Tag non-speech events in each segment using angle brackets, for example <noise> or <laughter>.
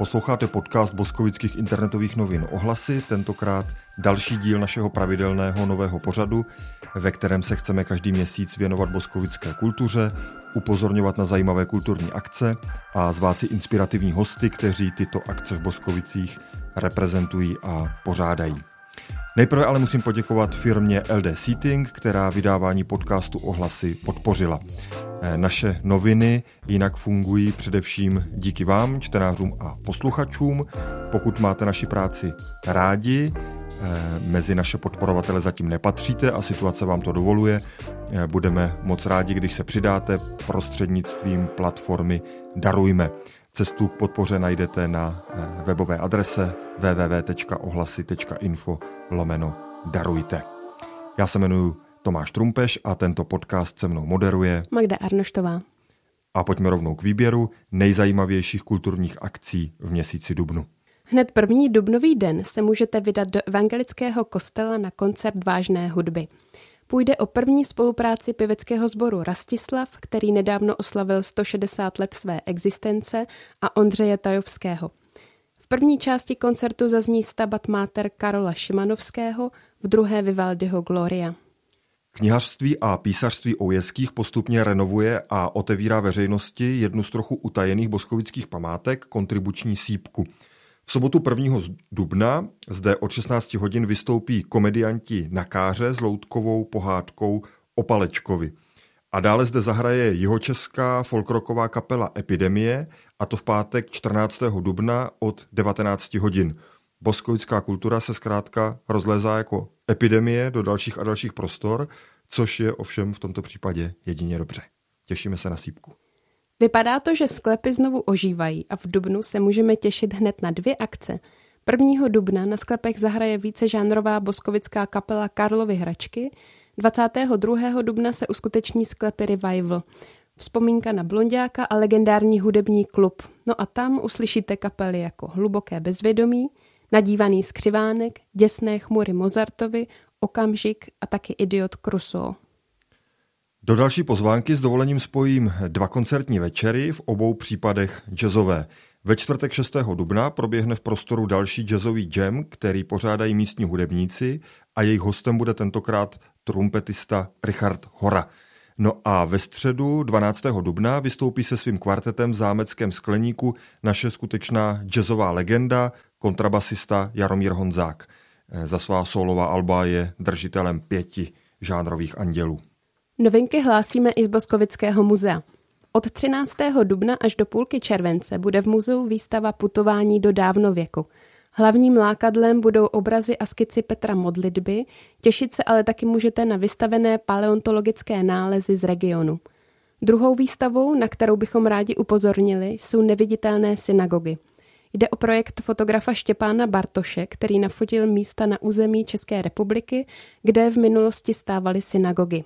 Posloucháte podcast boskovických internetových novin Ohlasy, tentokrát další díl našeho pravidelného nového pořadu, ve kterém se chceme každý měsíc věnovat boskovické kultuře, upozorňovat na zajímavé kulturní akce a zvát si inspirativní hosty, kteří tyto akce v Boskovicích reprezentují a pořádají. Nejprve ale musím poděkovat firmě LD Seating, která vydávání podcastu Ohlasy podpořila. Eh, naše noviny jinak fungují především díky vám, čtenářům a posluchačům. Pokud máte naši práci rádi, eh, mezi naše podporovatele zatím nepatříte a situace vám to dovoluje, eh, budeme moc rádi, když se přidáte prostřednictvím platformy Darujme. Cestu k podpoře najdete na webové adrese www.ohlasy.info lomeno darujte. Já se jmenuji Tomáš Trumpeš a tento podcast se mnou moderuje Magda Arnoštová. A pojďme rovnou k výběru nejzajímavějších kulturních akcí v měsíci dubnu. Hned první dubnový den se můžete vydat do evangelického kostela na koncert vážné hudby. Půjde o první spolupráci pěveckého sboru Rastislav, který nedávno oslavil 160 let své existence, a Ondřeje Tajovského. V první části koncertu zazní stabat máter Karola Šimanovského, v druhé Vivaldiho Gloria. Knihařství a písařství Oujeských postupně renovuje a otevírá veřejnosti jednu z trochu utajených boskovických památek, kontribuční sípku. V sobotu 1. dubna zde od 16 hodin vystoupí komedianti Nakáře s loutkovou pohádkou o Palečkovi. A dále zde zahraje jihočeská folkroková kapela Epidemie, a to v pátek 14. dubna od 19 hodin. Boskovická kultura se zkrátka rozlézá jako epidemie do dalších a dalších prostor, což je ovšem v tomto případě jedině dobře. Těšíme se na sípku. Vypadá to, že sklepy znovu ožívají a v Dubnu se můžeme těšit hned na dvě akce. 1. dubna na sklepech zahraje více žánrová boskovická kapela Karlovy hračky, 22. dubna se uskuteční sklepy Revival, vzpomínka na Blondiáka a legendární hudební klub. No a tam uslyšíte kapely jako Hluboké bezvědomí, Nadívaný skřivánek, Děsné chmury Mozartovi, Okamžik a taky Idiot Crusoe. Do další pozvánky s dovolením spojím dva koncertní večery, v obou případech jazzové. Ve čtvrtek 6. dubna proběhne v prostoru další jazzový jam, který pořádají místní hudebníci a jejich hostem bude tentokrát trumpetista Richard Hora. No a ve středu 12. dubna vystoupí se svým kvartetem v zámeckém skleníku naše skutečná jazzová legenda, kontrabasista Jaromír Honzák. Za svá solová alba je držitelem pěti žánrových andělů. Novinky hlásíme i z Boskovického muzea. Od 13. dubna až do půlky července bude v muzeu výstava Putování do dávnověku. Hlavním lákadlem budou obrazy a skici Petra Modlitby, těšit se ale taky můžete na vystavené paleontologické nálezy z regionu. Druhou výstavou, na kterou bychom rádi upozornili, jsou neviditelné synagogy – Jde o projekt fotografa Štěpána Bartoše, který nafotil místa na území České republiky, kde v minulosti stávaly synagogy.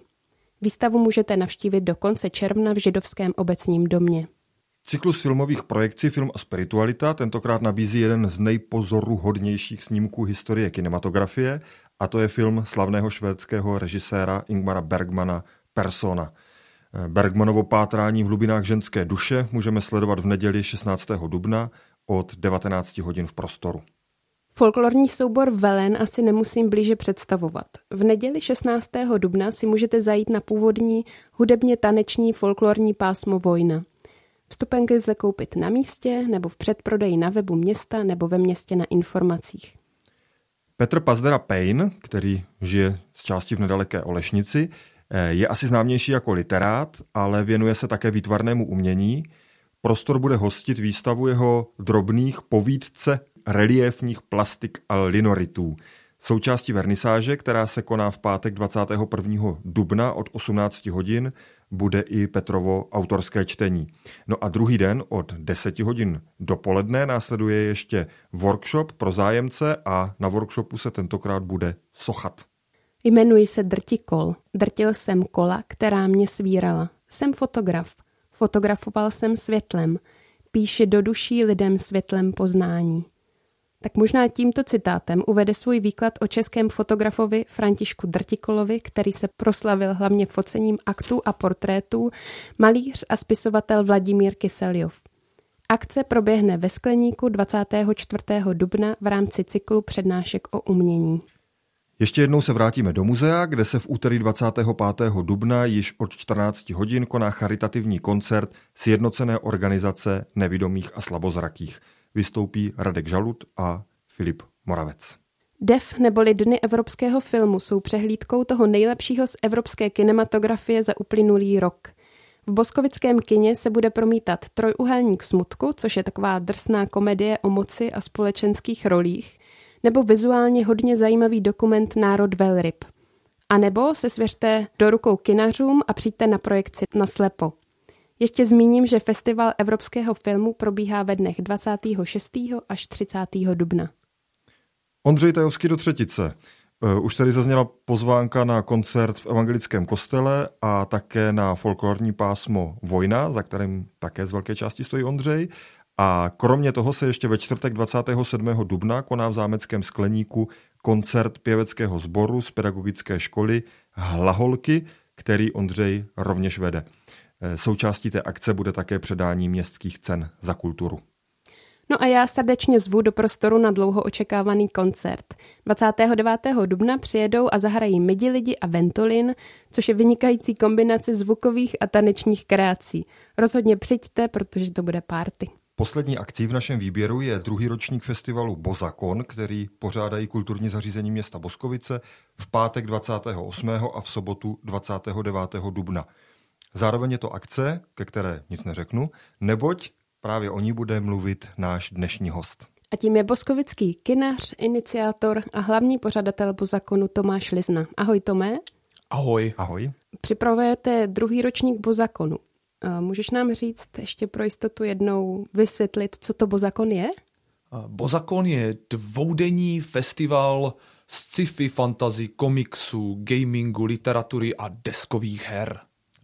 Výstavu můžete navštívit do konce června v Židovském obecním domě. Cyklus filmových projekcí Film a spiritualita tentokrát nabízí jeden z nejpozoruhodnějších snímků historie kinematografie a to je film slavného švédského režiséra Ingmara Bergmana Persona. Bergmanovo pátrání v hlubinách ženské duše můžeme sledovat v neděli 16. dubna od 19 hodin v prostoru. Folklorní soubor Velen asi nemusím blíže představovat. V neděli 16. dubna si můžete zajít na původní hudebně taneční folklorní pásmo Vojna. Vstupenky lze koupit na místě nebo v předprodeji na webu města nebo ve městě na informacích. Petr Pazdera Payne, který žije z části v nedaleké Olešnici, eh, je asi známější jako literát, ale věnuje se také výtvarnému umění – Prostor bude hostit výstavu jeho drobných povídce reliefních plastik a linoritů. Součástí vernisáže, která se koná v pátek 21. dubna od 18 hodin, bude i Petrovo autorské čtení. No a druhý den od 10 hodin dopoledne následuje ještě workshop pro zájemce a na workshopu se tentokrát bude sochat. Jmenuji se Drtikol. Drtil jsem kola, která mě svírala. Jsem fotograf. Fotografoval jsem světlem, píši do duší lidem světlem poznání. Tak možná tímto citátem uvede svůj výklad o českém fotografovi Františku Drtikolovi, který se proslavil hlavně focením aktů a portrétů, malíř a spisovatel Vladimír Kyseljov. Akce proběhne ve Skleníku 24. dubna v rámci cyklu přednášek o umění. Ještě jednou se vrátíme do muzea, kde se v úterý 25. dubna již od 14 hodin koná charitativní koncert sjednocené organizace nevidomých a slabozrakých. Vystoupí Radek Žalut a Filip Moravec. DEF neboli Dny evropského filmu jsou přehlídkou toho nejlepšího z evropské kinematografie za uplynulý rok. V boskovickém kině se bude promítat Trojuhelník smutku, což je taková drsná komedie o moci a společenských rolích, nebo vizuálně hodně zajímavý dokument Národ velryb. A nebo se svěřte do rukou kinařům a přijďte na projekci na slepo. Ještě zmíním, že Festival evropského filmu probíhá ve dnech 26. až 30. dubna. Ondřej Tajovský do třetice. Eh, už tady zazněla pozvánka na koncert v evangelickém kostele a také na folklorní pásmo Vojna, za kterým také z velké části stojí Ondřej. A kromě toho se ještě ve čtvrtek 27. dubna koná v zámeckém skleníku koncert pěveckého sboru z pedagogické školy Hlaholky, který Ondřej rovněž vede. Eh, součástí té akce bude také předání městských cen za kulturu. No a já srdečně zvu do prostoru na dlouho očekávaný koncert. 29. dubna přijedou a zahrají Midi lidi a Ventolin, což je vynikající kombinace zvukových a tanečních kreací. Rozhodně přijďte, protože to bude party. Poslední akcí v našem výběru je druhý ročník festivalu Bozakon, který pořádají kulturní zařízení města Boskovice v pátek 28. a v sobotu 29. dubna. Zároveň je to akce, ke které nic neřeknu, neboť Právě o ní bude mluvit náš dnešní host. A tím je boskovický kinař, iniciátor a hlavní pořadatel Bozakonu Tomáš Lizna. Ahoj Tomé. Ahoj. Ahoj. Připravujete druhý ročník Bozakonu. Můžeš nám říct ještě pro jistotu jednou vysvětlit, co to Bozakon je? Bozakon je dvoudenní festival sci-fi, fantasy, komiksu, gamingu, literatury a deskových her.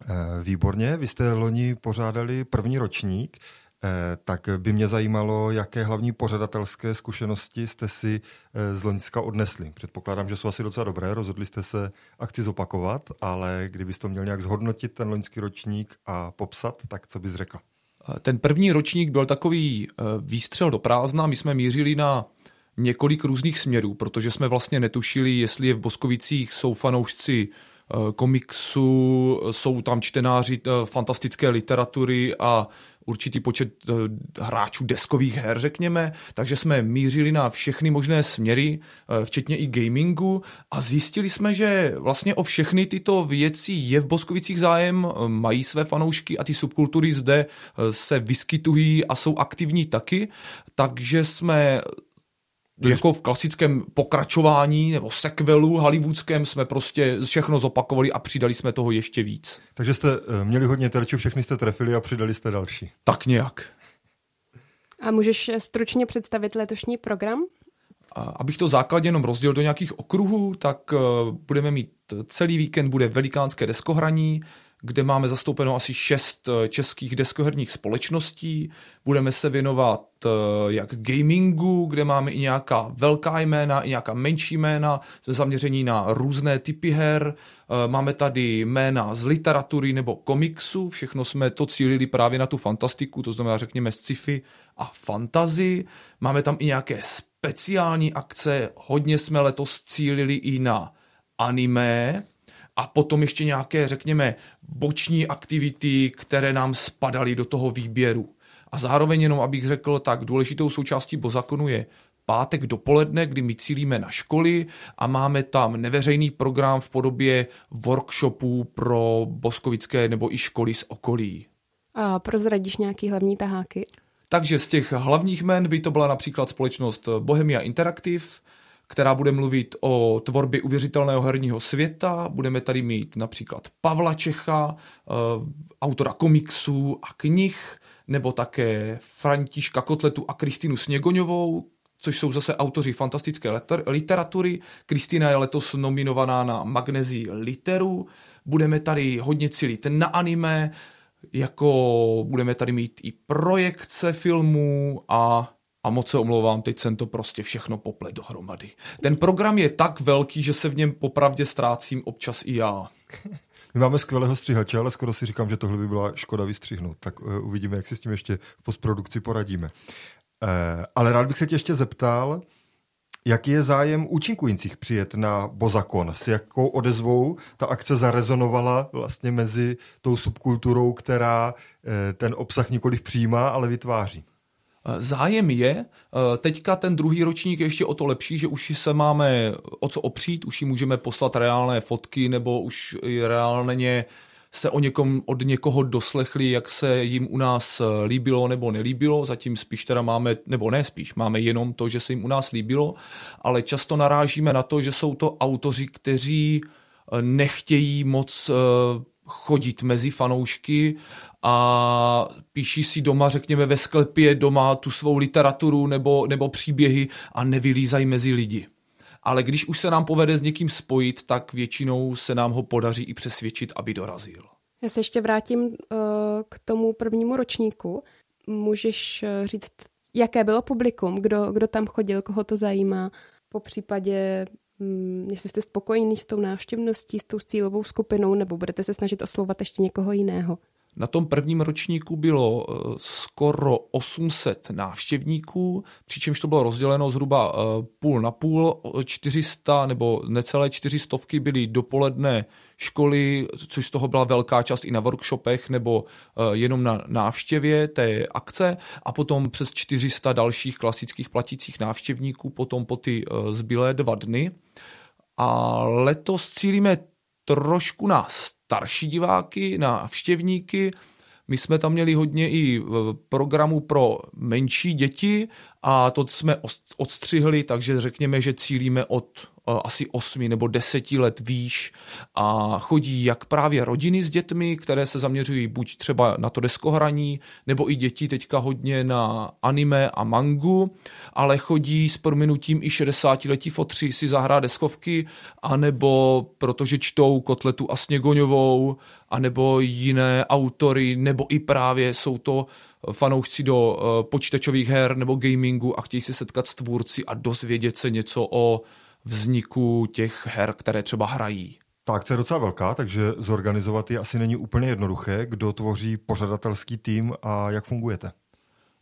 Eh, výborně, vy jste loni pořádali první ročník. Eh, tak by mě zajímalo, jaké hlavní pořadatelské zkušenosti jste si eh, z Loňska odnesli. Předpokládám, že jsou asi docela dobré, rozhodli jste se akci zopakovat, ale kdybyste to měl nějak zhodnotit, ten loňský ročník a popsat, tak co bys řekl? Ten první ročník byl takový výstřel do prázdna, my jsme mířili na několik různých směrů, protože jsme vlastně netušili, jestli je v Boskovicích jsou fanoušci komiksu, jsou tam čtenáři fantastické literatury a určitý počet eh, hráčů deskových her, řekněme, takže jsme mířili na všechny možné směry, eh, včetně i gamingu. A zjistili jsme, že vlastně o všechny tyto věci je v Boskovicích zájem, eh, mají své fanoušky a ty subkultury zde se vyskytují a jsou aktivní taky, takže jsme jako v klasickém pokračování nebo sequelu hollywoodském jsme prostě všechno zopakovali a přidali jsme toho ještě víc. Takže jste eh, měli hodně terčů, všechny jste trefili a přidali jste další. Tak nějak. A můžeš stručně představit letošní program? Abych to základně jenom rozdělil do nějakých okruhů, tak eh, budeme mít celý víkend bude velikánské deskohraní, kde máme zastoupeno asi šest eh, českých deskoherních společností. Budeme se věnovat eh, jak gamingu, kde máme i nějaká velká jména, i nějaká menší jména, se zaměření na různé typy her. Eh, máme tady jména z literatury nebo komiksu, všechno jsme to cílili právě na tu fantastiku, to znamená řekněme sci-fi a fantazy. Máme tam i nějaké speciální akce, hodně jsme letos cílili i na anime, a potom ještě nějaké, řekněme, boční aktivity, které nám spadaly do toho výběru. A zároveň jenom, abych řekl, tak důležitou součástí Bozakonu je pátek dopoledne, kdy my cílíme na školy a máme tam neveřejný program v podobě workshopů pro boskovické nebo i školy z okolí. A prozradíš nějaký hlavní taháky? Takže z těch hlavních men by to byla například společnost Bohemia Interactive, která bude mluvit o tvorbě uvěřitelného herního světa. Budeme tady mít například Pavla Čecha, eh, autora komiksů a knih, nebo také Františka Kotletu a Kristinu Sněgoňovou, což jsou zase autoři fantastické literatury. Kristina je letos nominovaná na Magnezii literu. Budeme tady hodně cílit na anime, jako budeme tady mít i projekce filmů a a moc se omlouvám, teď jsem to prostě všechno poplet dohromady. Ten program je tak velký, že se v něm popravdě ztrácím občas i já. <laughs> My máme skvělého střihače, ale skoro si říkám, že tohle by byla škoda vystřihnout. Tak uh, uvidíme, jak si s tím ještě v postprodukci poradíme. Uh, ale rád bych se tě ještě zeptal, Jaký je zájem účinkujících přijet na Bozakon? S jakou odezvou ta akce zarezonovala vlastně mezi tou subkulturou, která eh, ten obsah nikoliv přijímá, ale vytváří? Eh, zájem je, eh, teďka ten druhý ročník je ještě o to lepší, že už se máme o co opřít, už ji můžeme poslat reálné fotky nebo už reálně se o někom, od někoho doslechli, jak se jim u nás eh, líbilo nebo nelíbilo, zatím spíš teda máme, nebo ne spíš, máme jenom to, že se jim u nás líbilo, ale často narážíme na to, že jsou to autoři, kteří nechtějí moc chodit mezi fanoušky a píší si doma, řekněme ve sklepě doma tu svou literaturu nebo, nebo příběhy a nevylízají mezi lidi. Ale když už se nám povede s někým spojit, tak většinou se nám ho podaří i přesvědčit, aby dorazil. Já se ještě vrátím uh, k tomu prvnímu ročníku. Můžeš uh, říct, jaké bylo publikum, kdo, kdo tam chodil, koho to zajímá, po případě Hmm, jestli jste spokojení s tou návštěvností, s tou cílovou skupinou, nebo budete se snažit oslovat ještě někoho jiného? Na tom prvním ročníku bylo eh, skoro 800 návštěvníků, přičemž to bylo rozděleno zhruba eh, půl na půl, 400 nebo necelé 400 byly dopoledne školy, což z toho byla velká část i na workshopech nebo eh, jenom na návštěvě té akce a potom přes 400 dalších klasických platících návštěvníků potom po ty zbylé dva dny. A letos cílíme trošku na starší diváky, na vštěvníky. My jsme tam měli hodně i programu pro menší děti a to jsme odstřihli, takže řekněme, že cílíme od asi osmi nebo deseti let výš a chodí jak právě rodiny s dětmi, které se zaměřují buď třeba na to deskohraní, nebo i děti teďka hodně na anime a mangu, ale chodí s prominutím i 60-letí fotři si zahrát deskovky, anebo protože čtou Kotletu a Sněgoňovou, anebo jiné autory, nebo i právě jsou to fanoušci do počítačových her nebo gamingu a chtějí se setkat s tvůrci a dozvědět se něco o vzniku těch her, které třeba hrají. Ta akce je docela velká, takže zorganizovat je asi není úplně jednoduché. Kdo tvoří pořadatelský tým a jak fungujete?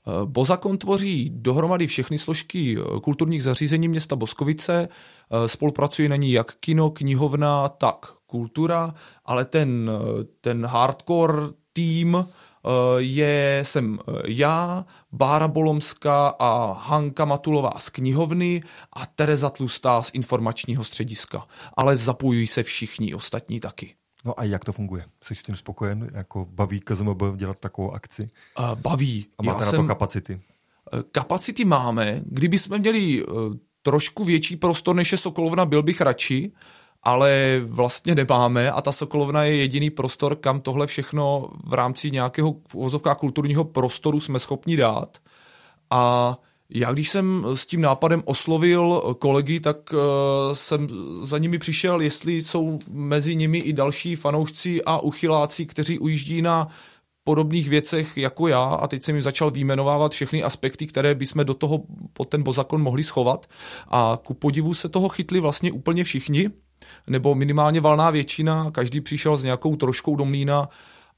Eh, Bozakon tvoří dohromady všechny složky eh, kulturních zařízení města Boskovice. Eh, spolupracují na ní jak kino, knihovna, tak kultura, ale ten, ten hardcore tým je, jsem eh, já, Bára Bolomská a Hanka Matulová z knihovny a Tereza Tlustá z informačního střediska. Ale zapojují se všichni ostatní taky. No a jak to funguje? Jsi s tím spokojen? Jako baví KZMB dělat takovou akci? Uh, baví. A máte Já na jsem... to kapacity? Kapacity máme. Kdyby jsme měli trošku větší prostor než je Sokolovna, byl bych radši, ale vlastně nemáme a ta Sokolovna je jediný prostor, kam tohle všechno v rámci nějakého uvozovká kulturního prostoru jsme schopni dát. A já když jsem s tím nápadem oslovil kolegy, tak uh, jsem za nimi přišel, jestli jsou mezi nimi i další fanoušci a uchyláci, kteří ujíždí na podobných věcech jako já. A teď jsem jim začal výjmenovávat všechny aspekty, které bychom do toho pod ten bozakon mohli schovat. A ku podivu se toho chytli vlastně úplně všichni nebo minimálně valná většina, každý přišel s nějakou troškou do mlína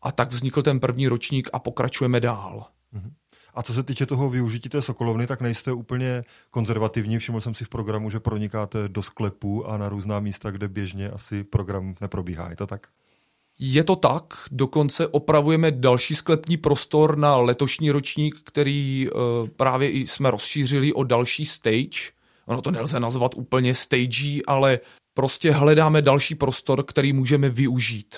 a tak vznikl ten první ročník a pokračujeme dál. Mhm. A co se týče toho využití té Sokolovny, tak nejste úplně konzervativní. Všiml jsem si v programu, že pronikáte do sklepu a na různá místa, kde běžně asi program neprobíhá. Je to tak? Je to tak, dokonce opravujeme další sklepní prostor na letošní ročník, který uh, právě i jsme rozšířili o další stage. Ono to nelze nazvat úplně stagey, ale prostě hledáme další prostor, který můžeme využít.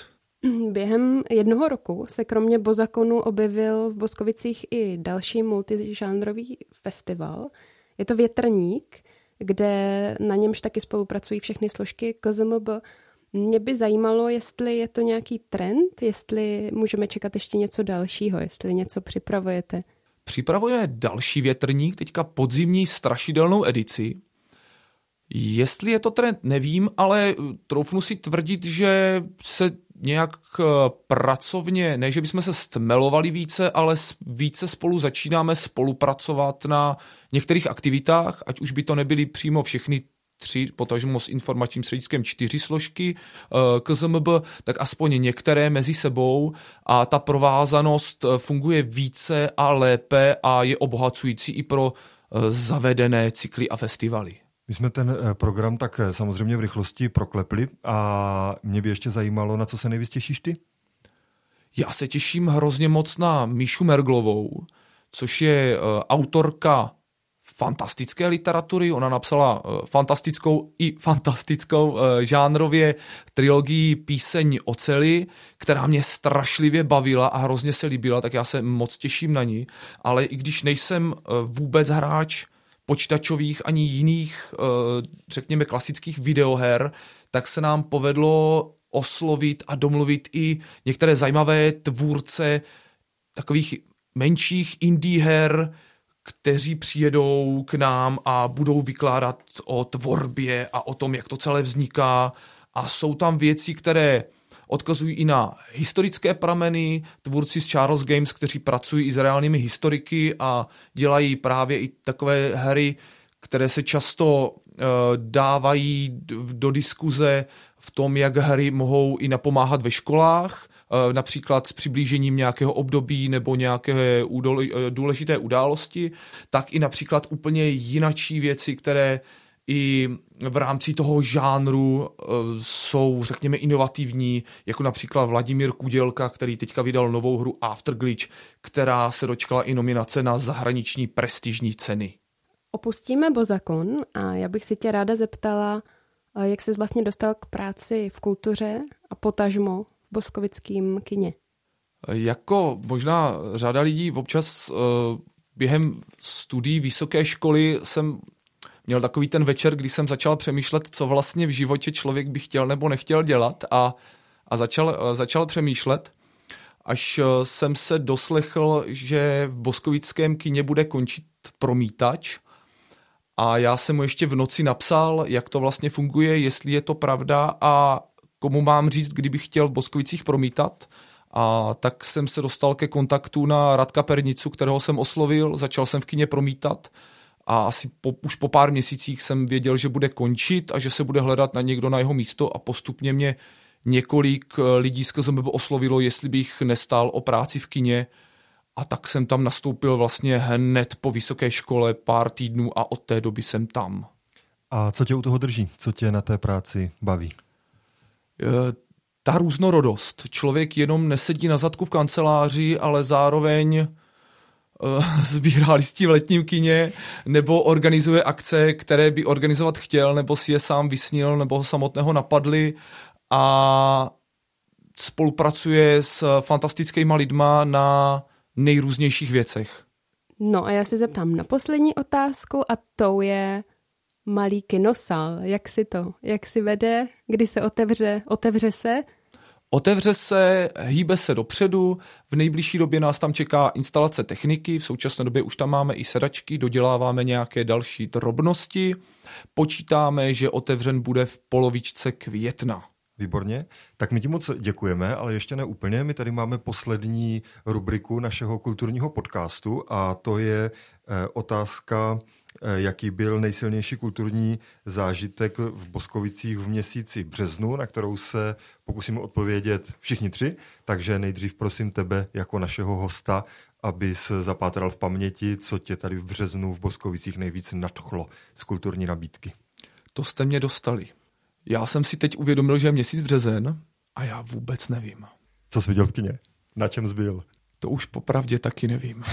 Během jednoho roku se kromě Bozakonu objevil v Boskovicích i další multižánrový festival. Je to Větrník, kde na němž taky spolupracují všechny složky KZMB. Mě by zajímalo, jestli je to nějaký trend, jestli můžeme čekat ještě něco dalšího, jestli něco připravujete. Připravujeme další větrník, teďka podzimní strašidelnou edici, Jestli je to trend, nevím, ale eh, troufnu si tvrdit, že se nějak eh, pracovně, ne, že bychom se stmelovali více, ale více spolu začínáme spolupracovat na některých aktivitách, ať už by to nebyly přímo všechny tři, potažmo s informačním střediskem čtyři složky eh, KZMB, tak aspoň některé mezi sebou a ta provázanost funguje více a lépe a je obohacující i pro zavedené cykly a festivaly. My jsme ten program tak samozřejmě v rychlosti proklepli a mě by ještě zajímalo, na co se nejvíc těšíš ty? Já se těším hrozně moc na Míšu Merglovou, což je autorka fantastické literatury. Ona napsala fantastickou i fantastickou žánrově trilogii Píseň oceli, která mě strašlivě bavila a hrozně se líbila, tak já se moc těším na ní. Ale i když nejsem vůbec hráč počítačových ani jiných, uh, řekněme, klasických videoher, tak se nám povedlo oslovit a domluvit i některé zajímavé tvůrce takových menších indie her, kteří přijedou k nám a budou vykládat o tvorbě a o tom, jak to celé vzniká. A jsou tam věci, které odkazují i na historické prameny, tvůrci z Charles Games, kteří pracují i s reálnými historiky a dělají právě i takové hry, které se často uh, dávají do diskuze v tom, jak hry mohou i napomáhat ve školách Eh, například s přiblížením nějakého období nebo nějaké eh, důležité události, tak i například úplně jinačí věci, které i v rámci toho žánru eh, jsou, řekněme, inovativní, jako například Vladimír Kudělka, který teďka vydal novou hru Afterglitch, která se dočkala i nominace na zahraniční prestižní ceny. Opustíme Bozakon a já bych si tě ráda zeptala, jak jsi vlastně dostal k práci v kultuře a potažmo boskovickém kině? Jako možná řada lidí občas uh, během studií vysoké školy jsem měl takový ten večer, kdy jsem začal přemýšlet, co vlastně v životě člověk by chtěl nebo nechtěl dělat a, a začal, uh, začal přemýšlet, až uh, jsem se doslechl, že v boskovickém kině bude končit promítač a já jsem mu ještě v noci napsal, jak to vlastně funguje, jestli je to pravda a komu mám říct, kdybych chtěl v Boskovicích promítat. A tak jsem se dostal ke kontaktu na Radka Pernicu, kterého jsem oslovil, začal jsem v kině promítat a asi po, už po pár měsících jsem věděl, že bude končit a že se bude hledat na někdo na jeho místo a postupně mě několik eh, lidí skrze mě oslovilo, jestli bych nestál o práci v kině a tak jsem tam nastoupil vlastně hned po vysoké škole pár týdnů a od té doby jsem tam. A co tě u toho drží? Co tě na té práci baví? Eh, ta různorodost. Člověk jenom nesedí na zadku v kanceláři, ale zároveň <laughs> sbírá listí v letním kině, nebo organizuje akce, které by organizovat chtěl, nebo si je sám vysnil, nebo ho samotného napadli a spolupracuje s fantastickými lidma na nejrůznějších věcech. No a já se zeptám na poslední otázku a tou je, malý kinosal. Jak si to, jak si vede, kdy se otevře, otevře se? Otevře se, hýbe se dopředu, v nejbližší době nás tam čeká instalace techniky, v současné době už tam máme i sedačky, doděláváme nějaké další drobnosti. Počítáme, že otevřen bude v polovičce května. Výborně. Tak my ti moc děkujeme, ale ještě ne úplně. My tady máme poslední rubriku našeho kulturního podcastu a to je eh, otázka jaký byl nejsilnější kulturní zážitek v Boskovicích v měsíci březnu, na kterou se pokusíme odpovědět všichni tři. Takže nejdřív prosím tebe jako našeho hosta, abys zapátral v paměti, co tě tady v březnu v Boskovicích nejvíc nadchlo z kulturní nabídky. To jste mě dostali. Já jsem si teď uvědomil, že je měsíc březen a já vůbec nevím. Co jsi viděl v kině? Na čem jsi byl? To už popravdě taky nevím.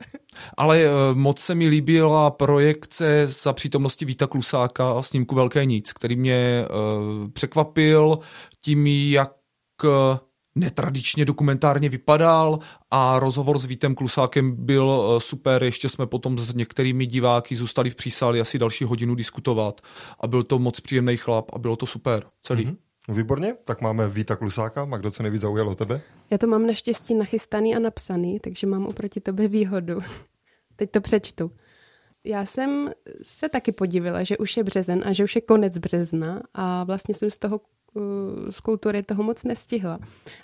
<laughs> Ale eh, moc se mi líbila projekce za přítomnosti Víta Klusáka a snímku Velké nic, který mě uh, překvapil tím, jak uh, netradičně dokumentárně vypadal a rozhovor s Vítem Klusákem byl super, ještě jsme potom s některými diváky zůstali v přísáli asi další hodinu diskutovat a byl to moc příjemný chlap a bylo to super celý. Mm-hmm. Výborně, tak máme Víta Klusáka. Magdo, co nejvíc zaujalo tebe? Já to mám naštěstí nachystaný a napsaný, takže mám oproti tobě výhodu. <laughs> Teď to přečtu. Já jsem se taky podivila, že už je březen a že už je konec března a vlastně jsem z toho uh, z kultury toho moc nestihla.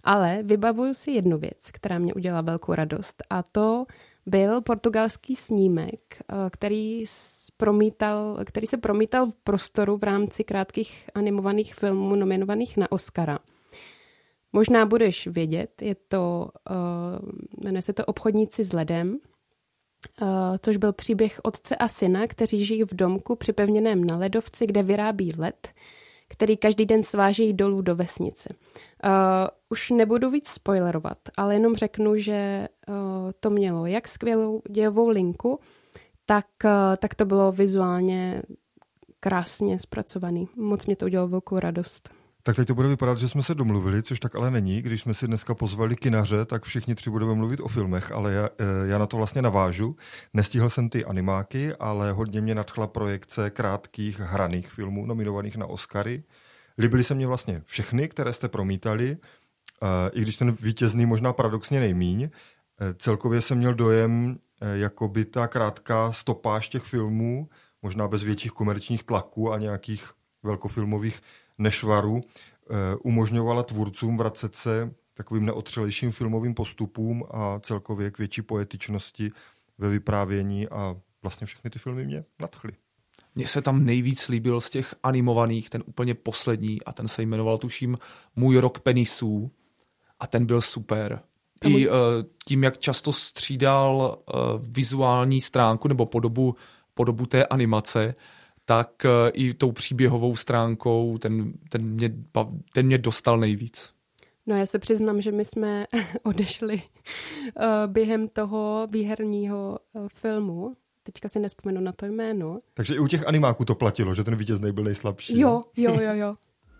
Ale vybavuju si jednu věc, která mě udělala velkou radost a to byl portugalský snímek, eh, který, promítal, který se promítal v prostoru v rámci krátkých animovaných filmů nominovaných na Oscara. Možná budeš vědět, je to, uh, jmenuje se to Obchodníci s ledem, uh, což byl příběh otce a syna, kteří žijí v domku připevněném na ledovci, kde vyrábí led, který každý den svážejí dolů do vesnice. Uh, už nebudu víc spoilerovat, ale jenom řeknu, že uh, to mělo jak skvělou dějovou linku, tak, uh, tak to bylo vizuálně krásně zpracovaný. Moc mě to udělalo velkou radost. Tak teď to bude vypadat, že jsme se domluvili, což tak ale není. Když jsme si dneska pozvali kinaře, tak všichni tři budeme mluvit o filmech, ale já, já na to vlastně navážu. Nestihl jsem ty animáky, ale hodně mě nadchla projekce krátkých hraných filmů nominovaných na Oscary. Líbily se mně vlastně všechny, které jste promítali, eh, i když ten vítězný možná paradoxně nejmíň. Eh, celkově jsem měl dojem, jako by ta krátká stopáž těch filmů, možná bez větších komerčních tlaků a nějakých velkofilmových nešvaru eh, umožňovala tvůrcům vracet se takovým neotřelejším filmovým postupům a celkově k větší poetičnosti ve vyprávění a vlastně všechny ty filmy mě nadchly. Mně se tam nejvíc líbil z těch animovaných, ten úplně poslední a ten se jmenoval tuším Můj rok penisů a ten byl super. I uh, tím, jak často střídal uh, vizuální stránku nebo podobu, podobu té animace, tak eh, i tou příběhovou stránkou ten, ten, mě, ten mě dostal nejvíc. No já se přiznám, že my jsme <laughs> odešli uh, během toho výherního uh, filmu. Teďka si nespomenu na to jméno. Takže i u těch animáků to platilo, že ten vítěz byl nejslabší. Jo, jo, jo, jo.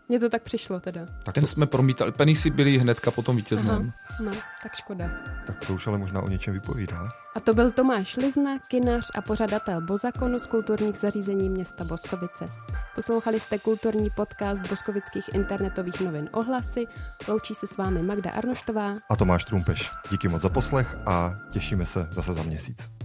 Mně to tak přišlo teda. Tak Ten to... jsme promítali. Penisy byli hnedka potom vítězném. Aha, no, tak škoda. Tak to už ale možná o něčem vypovídá. A to byl Tomáš Lizna, kinař a pořadatel Bozakonu z kulturních zařízení města Boskovice. Poslouchali jste kulturní podcast boskovických internetových novin Ohlasy. Loučí se s vámi Magda Arnoštová a Tomáš Trumpeš. Díky moc za poslech a těšíme se zase za měsíc.